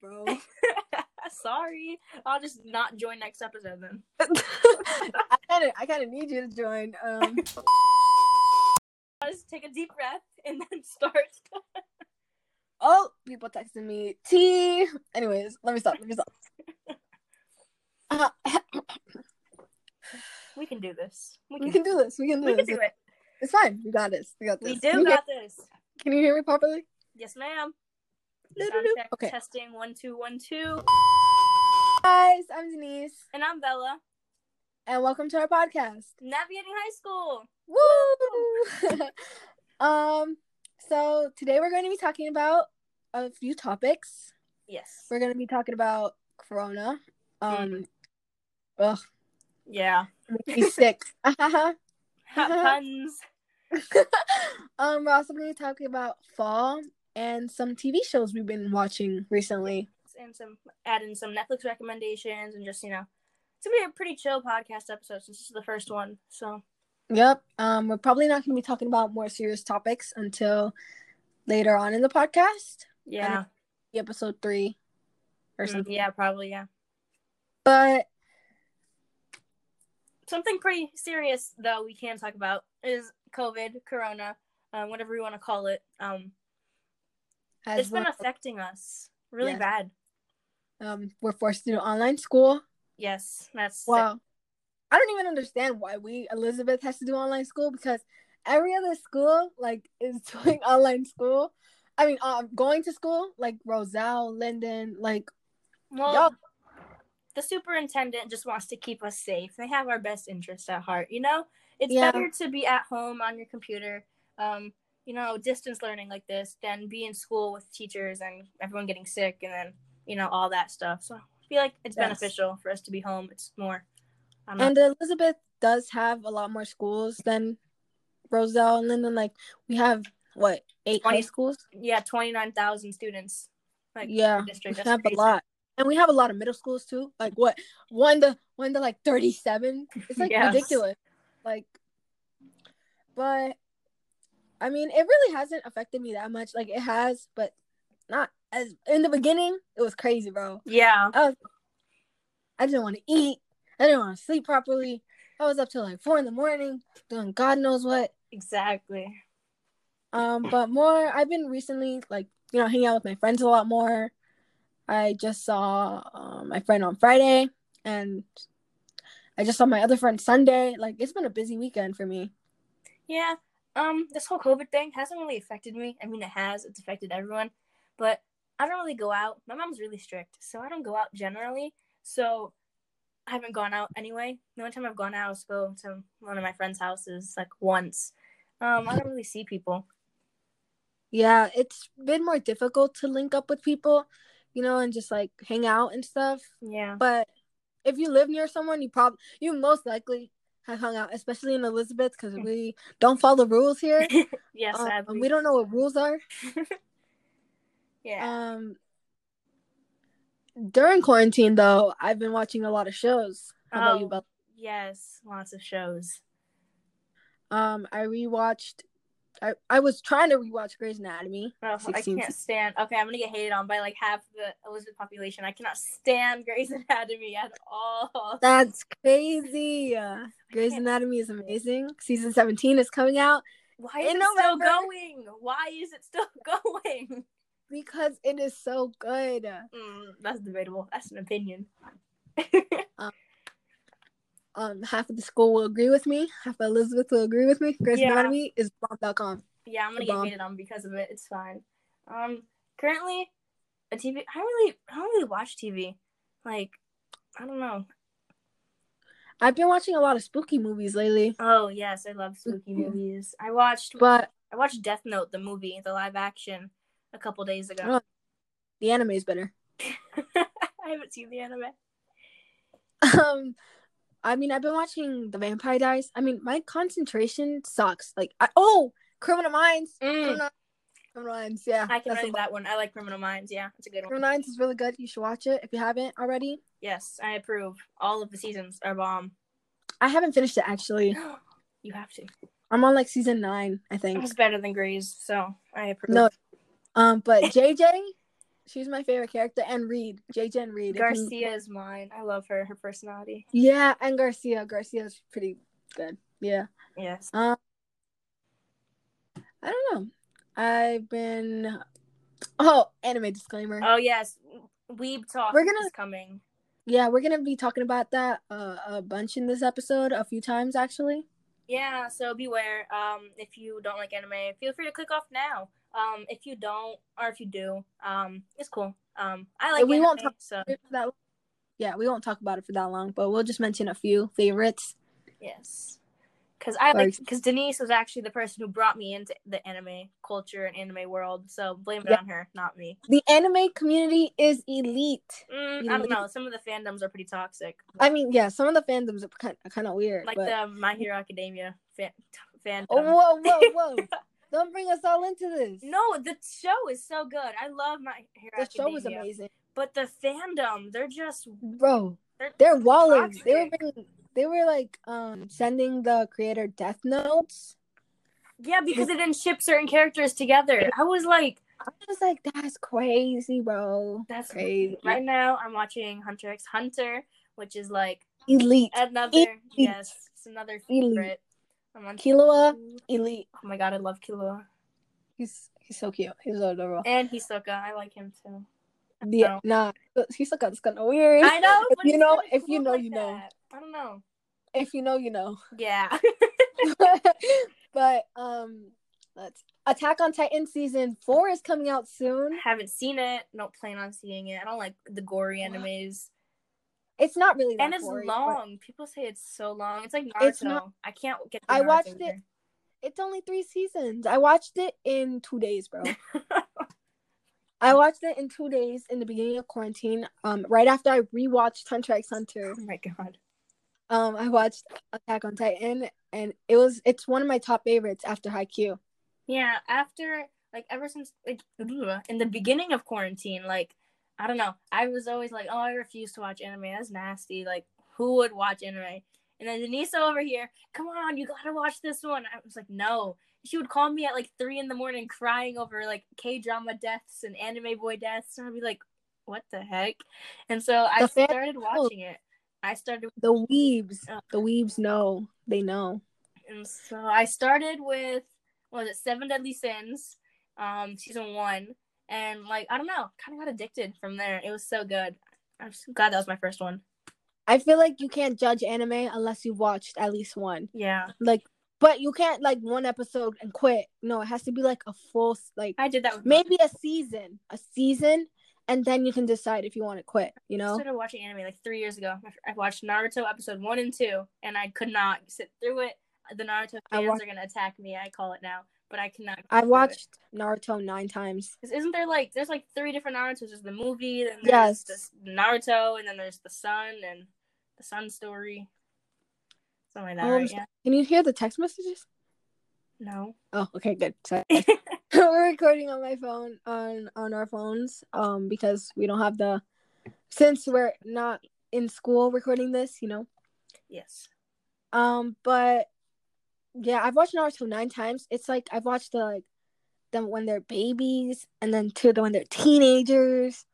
bro. Sorry, I'll just not join next episode then. I kind of, I kind of need you to join. Um, I'll just take a deep breath and then start. oh, people texting me. T. Anyways, let me stop. Let me stop. Uh, we can do this. We we can, can do this. We can do we this. can do it. It's fine. We got this. We got this. We do got this. can you hear me properly? Yes, ma'am. Doo-doo-doo. Sound check. Okay. Testing one two one two. Guys, I'm Denise, And I'm Bella. and welcome to our podcast. Navigating high school. Woo! um, so today we're going to be talking about a few topics. Yes. We're going to be talking about Corona. Um, Mm. ugh, Yeah. makes me sick. Hot puns. um, we're also going to be talking about fall and some TV shows we've been watching recently. and some add in some Netflix recommendations and just you know it's gonna be a pretty chill podcast episode since this is the first one. So Yep. Um, we're probably not going to be talking about more serious topics until later on in the podcast, yeah, episode three or Mm, something. yeah, probably yeah. But Something pretty serious though we can talk about is COVID, Corona, um, whatever you want to call it. Um, as it's been affecting us really Yes. bad. um, we're forced to do online school. Yes, that's Wow. I don't even understand why we Elizabeth has to do online school because every other school like is doing online school. I mean, um, going to school like Roselle, Linden, like Well, Yup. the superintendent just wants to keep us safe. They have our best interest at heart. You know, it's Yeah. better to be at home on your computer, um, you know, distance learning like this than be in school with teachers and everyone getting sick and then you know all that stuff. So I feel like it's Yes. beneficial for us to be home. It's more. I'm not- and Elizabeth does have a lot more schools than Roselle and Linden. Like we have what eight high schools? yeah, twenty nine thousand students. Like Yeah, the we district. have That's a lot, and we have a lot of middle schools too. Like what one to one to like thirty seven. It's like Yes. ridiculous. Like, but I mean, it really hasn't affected me that much. Like it has, but not as in the beginning. It was crazy, bro. Yeah. I was, I didn't want to eat. I didn't want to sleep properly. I was up till like four in the morning doing God knows what. Exactly. Um, but more, I've been recently like you know hanging out with my friends a lot more. I just saw um, my friend on Friday, and I just saw my other friend Sunday. Like it's been a busy weekend for me. Yeah. Um, this whole COVID thing hasn't really affected me. I mean, it has. It's affected everyone, but I don't really go out. My mom's really strict, so I don't go out generally. So I haven't gone out anyway. The only time I've gone out is go to one of my friends' houses like once. Um, I don't really see people. Yeah, it's been more difficult to link up with people, you know, and just like hang out and stuff. Yeah. But if you live near someone, you probably you most likely have hung out, especially in Elizabeth, because we don't follow the rules here. yes, Um, we don't know what rules are. yeah. Um, during quarantine, though, I've been watching a lot of shows. How about you, Oh. Bella? yes, lots of shows. Um, I rewatched. I I was trying to rewatch Grey's Anatomy. Oh, I can't stand. Okay, I'm gonna get hated on by like half the Elizabeth population. I cannot stand Grey's Anatomy at all. That's crazy. Grey's Anatomy is amazing. Season seventeen is coming out Why is it still going? Why is it still going? because it is so good. Mm, that's debatable. That's an opinion. Um, half of the school will agree with me. Half of Elizabeth will agree with me. Grey's Yeah. Anatomy is bomb.com. Yeah, I'm gonna get hated on because of it. It's fine. Um, currently, a TV. I don't really, I don't really watch TV. Like, I don't know. I've been watching a lot of spooky movies lately, Oh yes, I love spooky Mhm. movies. I watched. but I watched Death Note, the movie, the live action, a couple days ago. Oh. the anime is better. I haven't seen the anime. um i mean i've been watching the vampire diaries i mean my concentration sucks like I, oh criminal minds Mm, criminal, criminal minds yeah I can that's relate that one. I like Criminal Minds. Yeah, it's a good one. criminal minds is really good you should watch it if you haven't already Yes, I approve. All of the seasons are bomb. i haven't finished it actually you have to. i'm on like season nine i think It's better than Grey's, so I approve. no um but jj she's my favorite character, and Reid, JJ and Reid. Garcia is mine. I love her. Her personality. Yeah, and Garcia. Garcia's pretty good. Yeah. Yes. Um, I don't know. I've been. Oh, anime disclaimer. Oh yes. Weeb talk We're gonna- is coming. yeah, we're gonna be talking about that uh, a bunch in this episode, a few times actually. Yeah, so beware. Um, if you don't like anime, feel free to click off now. Um, if you don't, or if you do, um, it's cool. Um, I like we anime, won't talk- so That, yeah, we won't talk about it for that long, but we'll just mention a few favorites. yes, because I like because Denise was actually the person who brought me into the anime culture and anime world. So blame it Yeah. on her, not me. The anime community is elite. Mm, You I don't know-. Some of the fandoms are pretty toxic, I mean, yeah, some of the fandoms are kind of, kind of weird. like but... the My Hero Academia fan fandom. Oh, whoa, whoa, whoa! Don't bring us all into this. No, the show is so good. I love My Hero the Academia. show is amazing, But the fandom, they're just bro. they're, They're walling. They were bringing, they were like um sending the creator death notes. Yeah, because they didn't ship certain characters together. I was like, I was like, that's crazy, bro. that's crazy. Right now, I'm watching Hunter x Hunter, which is like Elite, another yes, it's another Elite. favorite. I'm on Killua, elite. Oh my god, I love Killua He's he's so cute. He's so adorable. and Hisoka. I like him too. Yeah, nah, he's so kind of weird. I know. If you know- if you know, like you know. I don't know. If you know, you know. Yeah. but um, let's Attack on Titan season four is coming out soon. Haven't seen it. Don't plan on seeing it. I don't like the gory What? animes. It's not really that And it's gory, long. People say it's so long. It's like Naruto. It's not- I can't get. I watched it. It's only three seasons. I watched it in two days, bro. I watched it in two days in the beginning of quarantine. Um, right after I rewatched Hunter x Hunter. Oh my god. Um, I watched Attack on Titan, and it was it's one of my top favorites after Haikyuu. Yeah, after like ever since like in the beginning of quarantine, like I don't know, I was always like, oh, I refuse to watch anime. That's nasty. Like, who would watch anime? And then Denise over here, come on, you gotta watch this one. I was like, no. She would call me at like three in the morning crying over like K drama deaths and anime boy deaths, and I'd be like, what the heck? And so I started watching it. I started The weebs, Oh. the weebs know, they know. And so I started with what was it, Seven Deadly Sins, um, season one, and like I don't know, kind of got addicted from there. It was so good. I'm so glad that was my first one. I feel like you can't judge anime unless you've watched at least one. Yeah, Like, but you can't like one episode and quit. No, it has to be like a full like I did that. With maybe a season, a season, and then you can decide if you want to quit. You I know, started watching anime like three years ago. I watched Naruto episode one and two, and I could not sit through it. The Naruto I fans wa- are gonna attack me. I call it now, but I cannot. I do it. watched Naruto nine times. Isn't there like there's like three different Naruto's? There's the movie, then there's Yes. Naruto, and then there's the Sun and the Sun story. Something like that, Oh, right? Yeah. Can you hear the text messages? No. Oh, okay, good. We're recording on my phone on on our phones um because we don't have the since we're not in school recording this, you know. yes. Um, but yeah, I've watched Naruto nine times. It's like I've watched the like them when they're babies, and then to the when they're teenagers.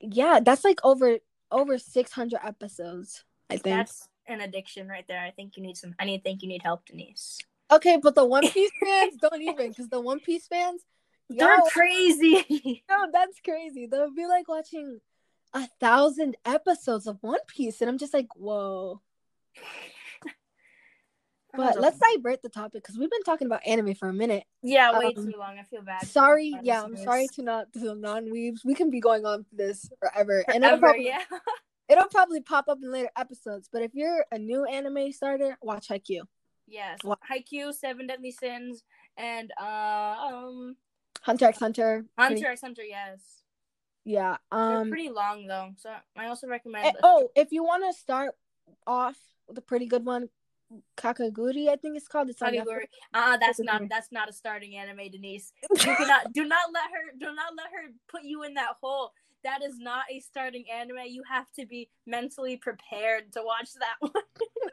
Yeah, that's like over over six hundred episodes. I think. That's an addiction right there. I think you need some. I need think you need help, Denise. Okay, but the One Piece fans don't even because the One Piece fans, They're yo, crazy. no, that's crazy. They'll be like watching a thousand episodes of One Piece, and I'm just like, whoa. But let's divert the topic because we've been talking about anime for a minute. Yeah, way um, too long. I feel bad. Sorry, yeah, I'm sorry to not to the non-weebs. We can be going on for this forever, and it'll Forever, probably yeah. it'll probably pop up in later episodes. But if you're a new anime starter, watch Haikyuu, Yes. What? Haikyuu, Seven Deadly Sins, and uh, um, Hunter x Hunter. Hunter pretty- x Hunter. Yes. yeah. They're Um. pretty long though, so I also recommend. eh, oh, if you want to start off with a pretty good one, Kakaguri, I think it's called. It's. Kakegurui. Ah, that's not that's not a starting anime, Denise. You cannot do not let her do not let her put you in that hole. That is not a starting anime. You have to be mentally prepared to watch that one.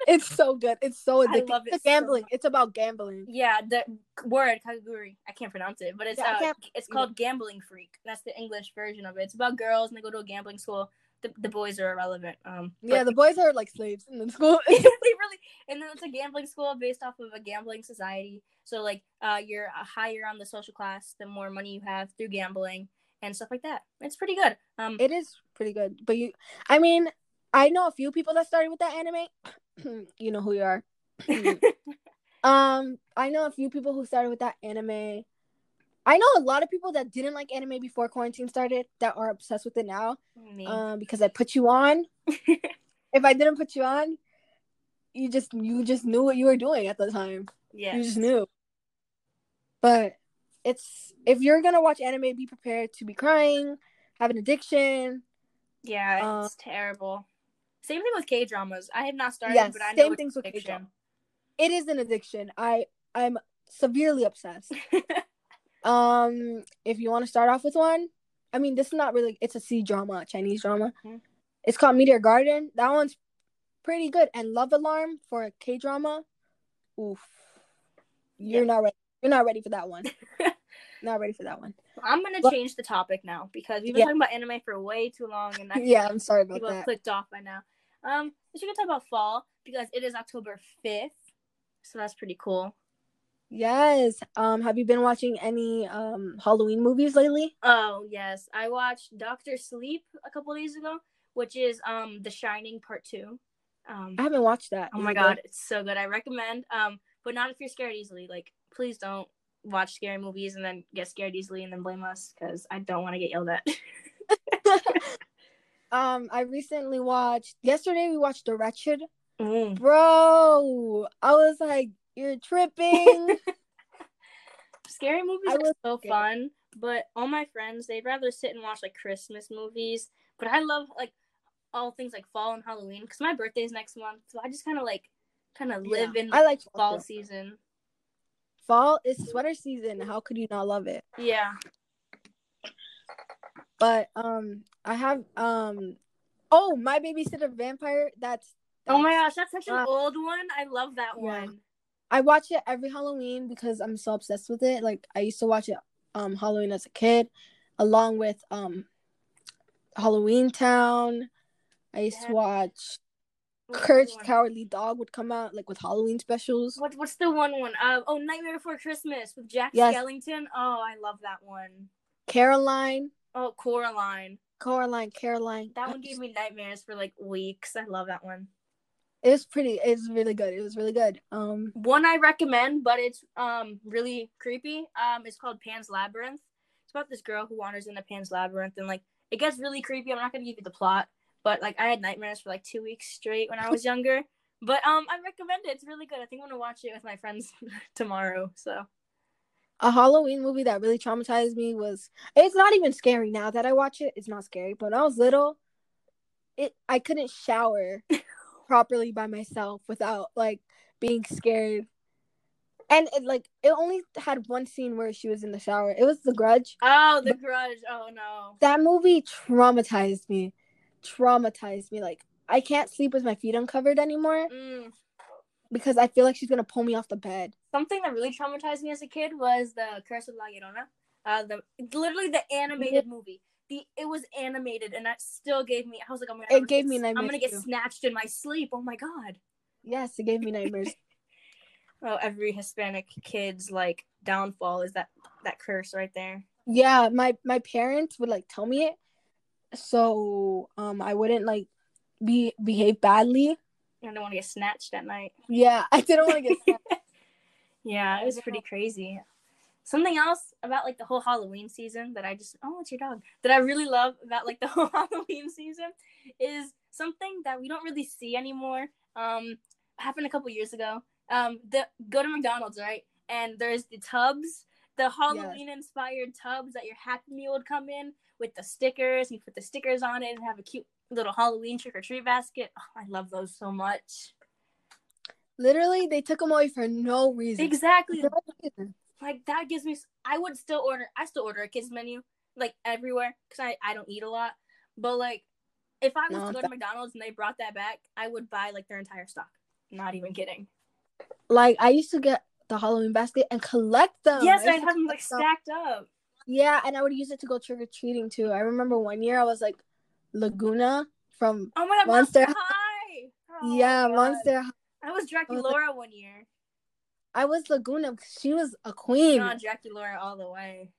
It's so good. It's so I addictive. love it it's so gambling. much. it's about gambling. yeah, the word Kaguri. I can't pronounce it, but it's Yeah, uh, it's called Gambling Freak. That's the English version of it. It's about girls and they go to a gambling school. The, the boys are irrelevant. Um, Yeah, the boys are like slaves in the school. they really and then it's a gambling school based off of a gambling society so like uh you're uh, higher on the social class the more money you have through gambling and stuff like that it's pretty good um it is pretty good. But you I mean, I know a few people that started with that anime. you know who you are. Um, I know a few people who started with that anime. I know a lot of people that didn't like anime before quarantine started that are obsessed with it now. me. Um, because I put you on. if I didn't put you on, you just you just knew what you were doing at the time. yeah You just knew. But it's if you're gonna watch anime, be prepared to be crying, have an addiction. yeah it's terrible same thing with k dramas i have not started Yes, but i know same things with addiction. K-drama. It is an addiction. I I'm severely obsessed. Um, if you want to start off with one, I mean, this is not really. It's a C drama, Chinese drama. Mhm. It's called Meteor Garden. That one's pretty good. And Love Alarm for a K drama. Oof, you're Yeah. not ready. You're not ready for that one. not ready for that one. i'm gonna Well- change the topic now because we've been Yeah. talking about anime for way too long and Yeah, I'm sorry about people have that. clicked off by now um we should talk about fall because it is october 5th so that's pretty cool Yes. Um, have you been watching any um Halloween movies lately? Oh yes, I watched Doctor Sleep a couple days ago, which is um The Shining Part Two. Um, I haven't watched that. oh my god, it's so good. I recommend. Um, but not if you're scared easily. Like, please don't watch scary movies and then get scared easily and then blame us because I don't want to get yelled at. um, I recently watched. Yesterday we watched The Wretched. Mm. Bro, I was like, you're tripping. Scary movies are so scared. fun, but all my friends they'd rather sit and watch like Christmas movies. But I love like all things like fall and Halloween because my birthday's next month, so I just kind of like kind of live Yeah, in I like fall fall. season. Fall is sweater season. How could you not love it? Yeah. But um, I have um, oh, my babysitter vampire. That's, Oh my gosh, that's such an uh, old one. I love that Yeah. one. I watch it every Halloween because I'm so obsessed with it. Like I used to watch it um Halloween as a kid, along with um Halloween Town. I used Yeah. to watch The? Cowardly Dog would come out like with Halloween specials. What, what's the one one? Uh, oh, Nightmare Before Christmas with Jack Yes. Skellington. Oh, I love that one. Caroline, Oh, Coraline. Coraline, Caroline. That one gave me nightmares for like weeks. I love that one. It was pretty. It was really good. It was really good. Um, One I recommend, but it's um really creepy. Um, it's called Pan's Labyrinth. It's about this girl who wanders into Pan's Labyrinth, and like it gets really creepy. I'm not gonna give you the plot, but like I had nightmares for like two weeks straight when I was younger. But um, I recommend it. It's really good. I think I'm gonna watch it with my friends tomorrow. So a Halloween movie that really traumatized me was. It's not even scary now that I watch it. It's not scary. But when I was little, it I couldn't shower properly by myself without like being scared. And it, like it only had one scene where she was in the shower. It was The Grudge. oh, The Grudge. Oh no. That movie traumatized me. Traumatized me. Like I can't sleep with my feet uncovered anymore Mm. because I feel like she's gonna pull me off the bed. Something that really traumatized me as a kid was the Curse of La Llorona. Uh, the literally the animated movie. The it was animated, and that still gave me. I was like, oh my god, It I'm gonna gave get- me I'm gonna get too. snatched in my sleep. Oh my god. Yes, it gave me nightmares. Oh, every Hispanic kid's like downfall is that that curse right there. yeah, my my parents would like tell me it, so um I wouldn't like be behave badly. I don't want to get snatched at night. Yeah, I didn't want to get stabbed. Yeah, it was pretty crazy. Something else about like the whole Halloween season that I just oh it's your dog that I really love about like the whole Halloween season is something that we don't really see anymore. Um, happened a couple years ago. Um, the go to McDonald's right, and there's the tubs, the Halloween inspired tubs that your Happy Meal would come in with the stickers. You put the stickers on it and have a cute little Halloween trick or treat basket. Oh, I love those so much. Literally, they took them away for no reason. Exactly. No reason. like that gives me i would still order i still order a kids menu like everywhere because I I don't eat a lot. But like, if I was No, to go that- to McDonald's and they brought that back, I would buy like their entire stock. Not even kidding. Like I used to get the Halloween basket and collect them. yes, I I have them like them. stacked up. Yeah, and I would use it to go trick or treating too. I remember one year I was like Lagoona from Oh my god, Monster Monster, High. Oh, yeah God. Monster. High. I was Jackie I was like- one year. I was Lagoona. She was a queen. Not Jackie Laura all the way.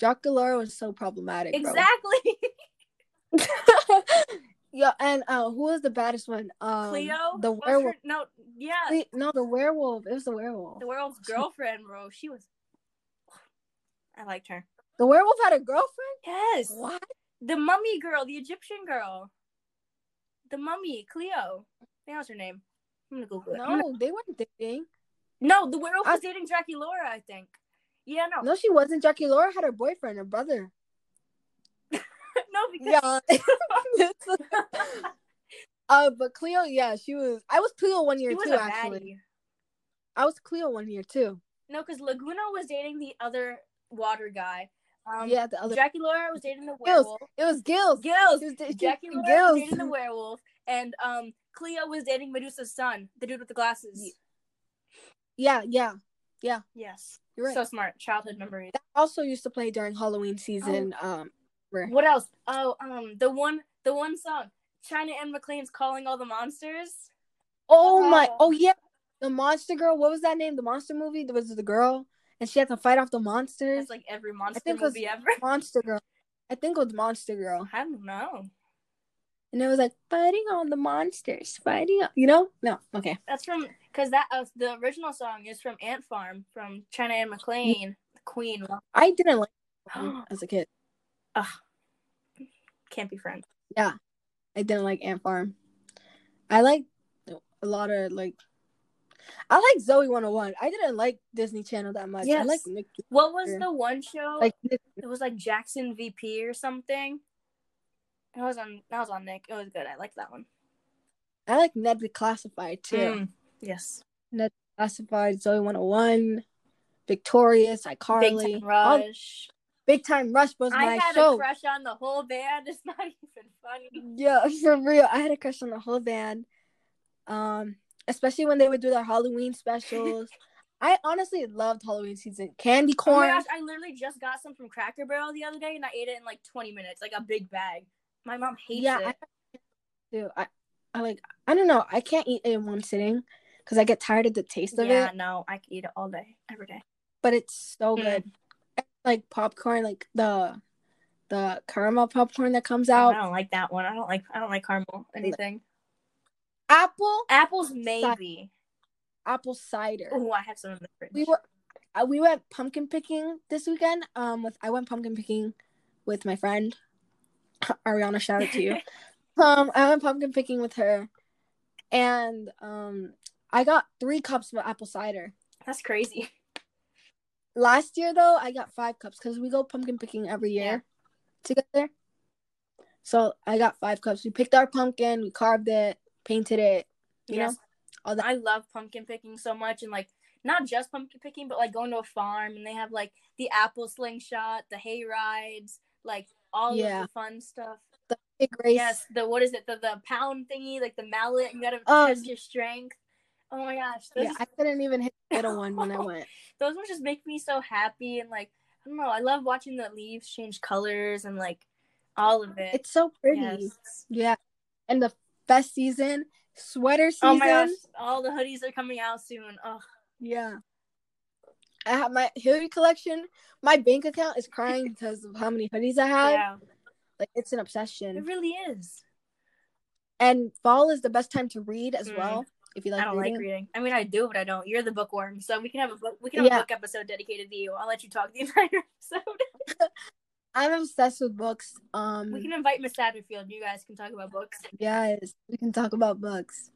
Dracula was so problematic. bro. Exactly. yeah, and uh, who was the baddest one? Um, Cleo. the werewolf. her- no, yeah, Wait, no, the werewolf. It was the werewolf. the werewolf's girlfriend, bro. She was. I liked her. The werewolf had a girlfriend. Yes. What? The mummy girl, the Egyptian girl. The mummy, Cleo. That was her name. I'm gonna Google it. I'm gonna- No, they weren't dating. No, the werewolf I- was dating Draculaura, I think. Yeah, no. No, she wasn't. Draculaura had her boyfriend, her brother. No, because Yeah. uh, but Cleo, yeah, she was. I was Cleo one year too. Actually. I was Cleo one year too. No, because Lagoona was dating the other water guy. Um, yeah, the other. Jackie Laura was dating the werewolf. It was Gills. Gills. Was da- Draculaura Gills. was dating the werewolf, and um, Cleo was dating Medusa's son, the dude with the glasses. Yeah, yeah. Yeah. Yes, You're right. so smart. Childhood memories. that also used to play during Halloween season. Um, where- What else? Oh, um, the one, the one song, China Anne McClain's "Calling All the Monsters." oh my, Oh. oh yeah, the monster girl. What was that name? The monster movie. There was the girl, and she had to fight off the monsters. That's like every monster I think it was- movie ever. Monster girl. I think it was Monster Girl, I don't know. and it was like fighting on the monsters, fighting. On, you know? No, okay. That's from because that uh, the original song is from Ant Farm from China and McLean, the Queen. I didn't like as a kid. Ugh, can't be friends. Yeah, I didn't like Ant Farm. I like a lot of like. I like Zoey 101. I didn't like Disney Channel that much. I like Nick. What was the one show? Like it was like Jackson VP or something. I was on. That was on Nick. It was good. I liked that one. I like Ned the Classified too. Mm, yes. Ned Classified, Zoey 101, Victorious, Big iCarly. Time All- Rush. Big Time Rush was I my had show. a crush on the whole band. It's not even funny. Yeah, for real. I had a crush on the whole band. Um, especially when they would do their Halloween specials. I honestly loved Halloween season. Candy Oh my corn. gosh! I literally just got some from Cracker Barrel the other day, and I ate it in like 20 minutes, like a big bag. My mom hates yeah, it. I. I, I like. I don't know. I can't eat it in one sitting because I get tired of the taste of yeah, it. no, I could eat it all day, every day. But it's so Mm. good. Like popcorn, like the the caramel popcorn that comes Oh, out. I don't like that one. I don't like. I don't like caramel anything. Apple, Apples maybe. apple cider. Oh, I have some in the fridge. we were uh, we went pumpkin picking this weekend. Um, with I went pumpkin picking with my friend Ariana. Shout out to you. um, I went pumpkin picking with her, and um, I got three cups of apple cider. That's crazy. Last year though, I got five cups because we go pumpkin picking every year together. So I got five cups. We picked our pumpkin, we carved it, painted it. You Yes. know, all that. I love pumpkin picking so much, and like not just pumpkin picking, but like going to a farm and they have like the apple slingshot, the hay rides, like all Yeah. of the fun stuff. The big race. Yes, the what is it? The the pound thingy, like the mallet. You gotta Oh. test your strength. Oh my gosh, those, Yeah, I couldn't even hit the middle one when I went. those ones just make me so happy and like I don't know. I love watching the leaves change colors and like all of it. It's so pretty. Yes. Yeah. And the best season, sweater season. Oh my gosh, all the hoodies are coming out soon. Oh, Yeah. I have my hoodie collection. My bank account is crying because of how many hoodies I have. yeah, Like it's an obsession. it really is. And fall is the best time to read as Mm. well. If you like I don't reading. like reading. I mean, I do, but I don't. You're the bookworm, so we can have a book. We can have Yeah. a book episode dedicated to you. I'll let you talk the entire episode. I'm obsessed with books. Um we can invite Miss Satterfield. You guys can talk about books. yes, we can talk about books.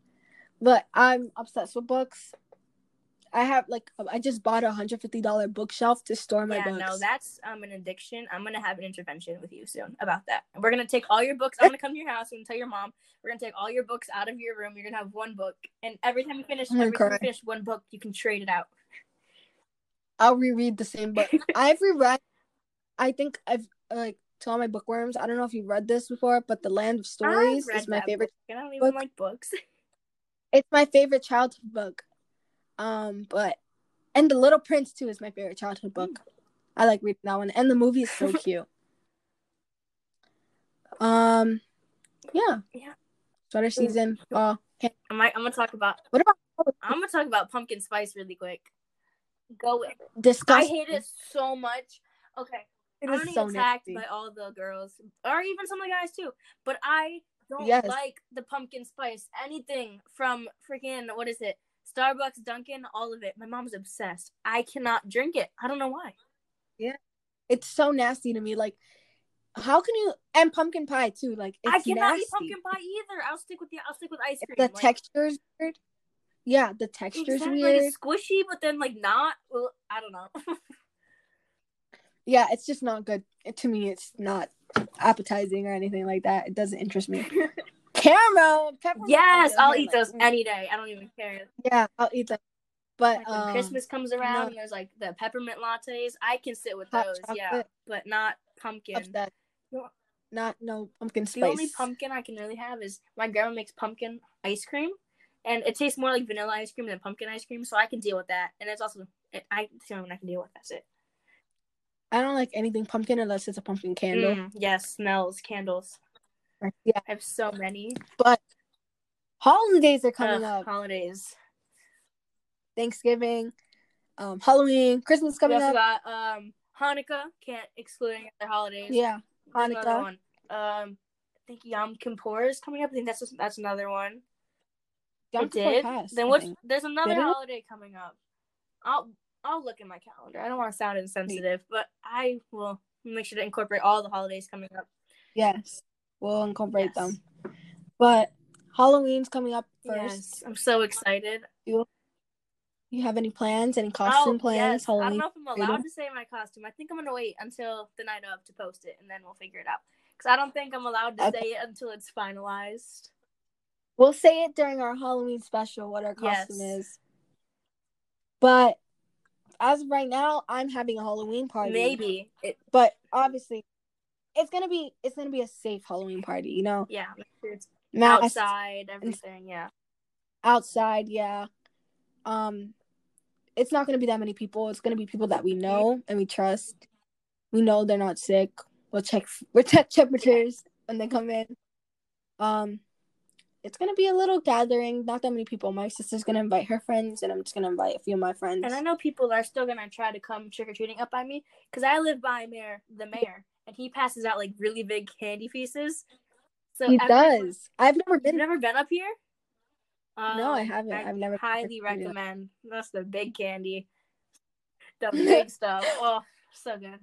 But I'm obsessed with books. I have like I just bought a hundred fifty dollar bookshelf to store my yeah, books. no, that's um an addiction. I'm gonna have an intervention with you soon about that. We're gonna take all your books. I'm gonna come to your house and tell your mom. We're gonna take all your books out of your room. You're gonna have one book, and every time you finish, every time you finish one book, you can trade it out. I'll reread the same book. I've reread. I think I've like to all my bookworms. I don't know if you've read this before, but The Land of Stories is my favorite. book. I don't even book. like books. It's my favorite childhood book. Um, but and The Little Prince too is my favorite childhood book. I like reading that one, and the movie is so cute. Um, yeah, Yeah. Sweater season. Fall. Okay. I might, I'm gonna talk about. What about I'm gonna talk about pumpkin spice really quick. Go. I disgusting? I hate it so much. Okay. It I'm is so attacked nasty. by all the girls, or even some of the guys too. But I don't Yes. like the pumpkin spice. Anything from freaking what is it? Starbucks, Dunkin', all of it. My mom's obsessed. I cannot drink it. I don't know why. Yeah. It's so nasty to me. Like, how can you? And pumpkin pie too. Like, it's I cannot nasty. eat pumpkin pie either. I'll stick with the I'll stick with ice cream. The Like, texture is weird. Yeah, the texture's exactly, weird. It's squishy, but then like not. Well, I don't know. Yeah, it's just not good. To me, it's not appetizing or anything like that. It doesn't interest me. Caramel, peppermint. yes, I'll eat those mm, any day. I don't even care. Yeah, I'll eat them. But Like when um, Christmas comes around no. and there's like the peppermint lattes, I can sit with Hot those, yeah, but not pumpkin. Not no pumpkin spice. The only pumpkin I can really have is my grandma makes pumpkin ice cream, and it tastes more like vanilla ice cream than pumpkin ice cream, so I can deal with that. And it's also it, I the only one I can deal with. That's it. I don't like anything pumpkin unless it's a pumpkin candle. Mm, yes, smells, candles. Yeah, I have so many. but holidays are coming up. Holidays. Thanksgiving, um, Halloween, Christmas We coming also up. got um Hanukkah. Can't excluding other holidays. Yeah, Hanukkah. one. Um, I think Yom Kippur is coming up. I think that's that's another one. Yom it Kippur did. passed, then I what's there's another Did it? holiday coming up. I'll I'll look in my calendar. I don't want to sound insensitive, but I will make sure to incorporate all the holidays coming up. Yes, we'll incorporate Yes. them. But Halloween's coming up first. Yes, I'm so excited. You have any plans? Any oh, costume Oh, plans? yes. I don't know if I'm allowed to say my costume. I think I'm gonna wait until the night of to post it, and then we'll figure it out. Because I don't think I'm allowed to Okay. say it until it's finalized. We'll say it during our Halloween special what our costume Yes. is. But as of right now, I'm having a Halloween party. Maybe it. But obviously, it's gonna be it's gonna be a safe Halloween party. You know, Yeah, it's outside, everything. Yeah. outside. Yeah. Um, it's not gonna be that many people. It's gonna be people that we know and we trust. We know they're not sick. We'll check. We'll check temperatures when they come in. Um, it's gonna be a little gathering. Not that many people. My sister's gonna invite her friends, and I'm just gonna invite a few of my friends. And I know people are still gonna try to come trick or treating up by me because I live by mayor, the mayor, and he passes out like really big candy pieces. So he does. I've never You've been. never been up here? No, I Um, haven't. I I've never- highly recommend. That's the big candy, the big stuff. Oh, so good.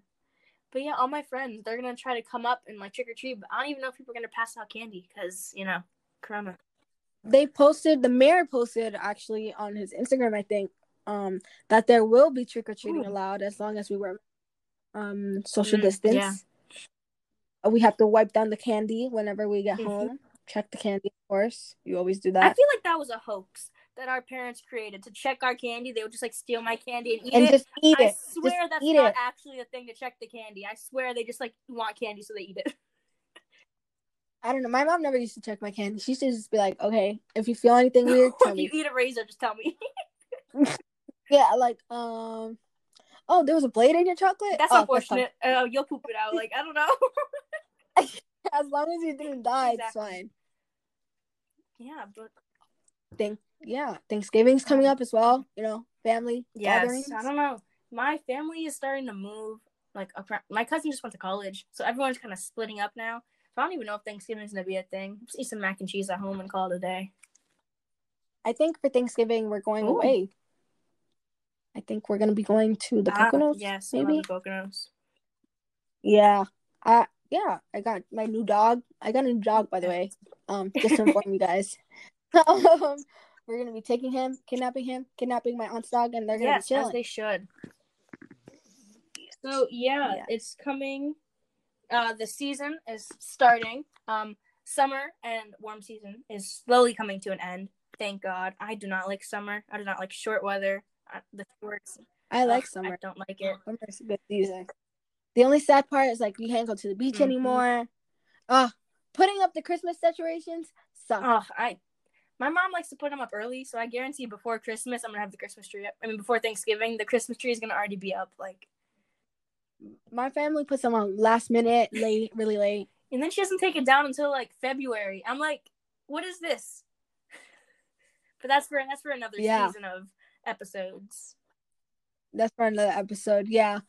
But yeah, all my friends they're gonna try to come up and like trick or treat, but I don't even know if people are gonna pass out candy because you know, Corona. They posted. The mayor posted actually on his Instagram, I think, um, that there will be trick or treating allowed as long as we wear um social Mm, distance. yeah. We have to wipe down the candy whenever we get Mhm. home. Check the candy, of course. You always do that. I feel like that was a hoax that our parents created to check our candy. They would just like steal my candy and eat and it. just eat it. I swear just that's not it. actually a thing to check the candy. I swear they just like want candy so they eat it. I don't know. My mom never used to check my candy. She used to just be like, "Okay, if you feel anything weird, tell if me." you eat a razor, just tell me. Yeah, like um, oh, there was a blade in your chocolate. That's oh, unfortunate. Uh, you'll poop it out. Like I don't know. As long as you didn't die, it's fine. yeah, but Think, yeah, Thanksgiving's coming up as well. You know, family yes, gatherings. I don't know. My family is starting to move. Like my cousin just went to college, so everyone's kind of splitting up now. So I don't even know if Thanksgiving's gonna be a thing. Just eat some mac and cheese at home and call it a day. I think for Thanksgiving we're going Ooh. away. I think we're gonna be going to the Ah, Poconos. yes, maybe. the Poconos. Yeah. I yeah. I got my new dog. I got a new dog by the way. Um, just to inform you guys. um, we're gonna be taking him, kidnapping him, kidnapping my aunt's dog, and they're gonna yes, be as chilling. they should. So yeah, Yeah. it's coming. Uh, the season is starting. Um, summer and warm season is slowly coming to an end. Thank God. I do not like summer. I do not like short weather. Uh, the shorts. I like ugh, summer. I don't like it. Summer's a good season. The only sad part is like we can't go to the beach Mhm. anymore. Uh putting up the Christmas decorations sucks. Oh, I. My mom likes to put them up early, so I guarantee before Christmas I'm gonna have the Christmas tree up. I mean, before Thanksgiving, the Christmas tree is gonna already be up. Like, My family puts them on last minute, late, really late. and then she doesn't take it down until like February. I'm like, what is this? But that's for that's for another Yeah. season of episodes. That's for another episode. Yeah.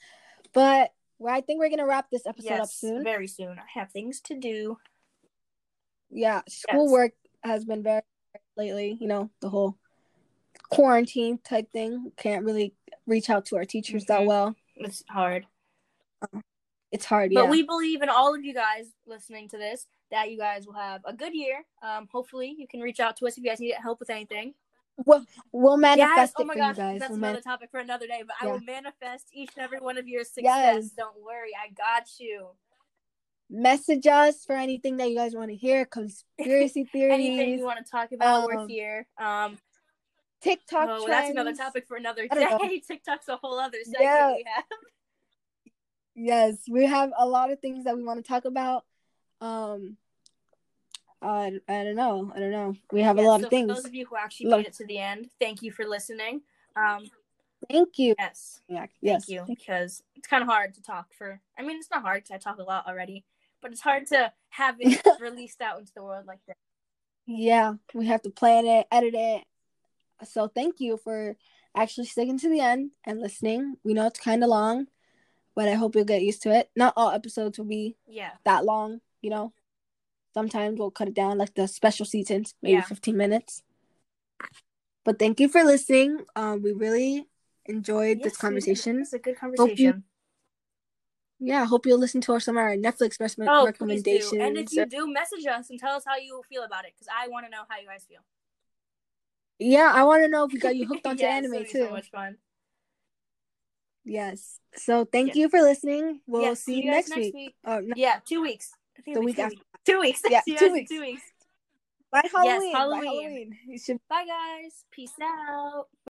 But well, I think we're gonna wrap this episode up Yes, soon. very soon. I have things to do. yeah, schoolwork has been very lately. You know, the whole quarantine type thing. Can't really reach out to our teachers that Mhm. well. It's hard. It's hard. But yeah. we believe in all of you guys listening to this that you guys will have a good year. Um, hopefully you can reach out to us if you guys need help with anything. We'll, we'll manifest Yes. it Oh my for gosh, you guys. that's We'll another mani- topic for another day. But I will manifest each and every one of your success. Yes. Don't worry, I got you. message us for anything that you guys want to hear. Conspiracy theories, Anything you want to talk about, we're um, here. Um, TikTok oh, trends. that's another topic for another day. TikTok's a whole other segment Yeah. we have. Yes, we have a lot of things that we want to talk about. Um, I I don't know. I don't know. We have a lot so of things. For those of you who actually made it to the end, thank you for listening. Um, Thank you. yes. Yeah, yes. Thank you because it's kind of hard to talk for. I mean, it's not hard because I talk a lot already, but it's hard to have it released out into the world like this. Yeah, we have to plan it, edit it. So thank you for actually sticking to the end and listening. We know it's kind of long, but I hope you'll get used to it. Not all episodes will be Yeah, that long, you know. Sometimes we'll cut it down, like the special seasons, maybe Yeah. 15 minutes. But thank you for listening. Um, we really enjoyed Yes, this conversation. It's a good conversation. Yeah, I hope you'll listen to our some of our Netflix rec- Oh, recommendations. do. And if you do, message us and tell us how you feel about it because I want to know how you guys feel. yeah, I want to know if we got you hooked onto Yes, anime too. So much fun. Yes. So thank Yes. you for listening. We'll Yes, see you guys next week. Oh, no, Yeah, two weeks. I think the week after. weeks. Two weeks. Yeah, you two weeks. Two weeks. By Halloween. By Halloween. Halloween. You should Bye, guys. Peace out.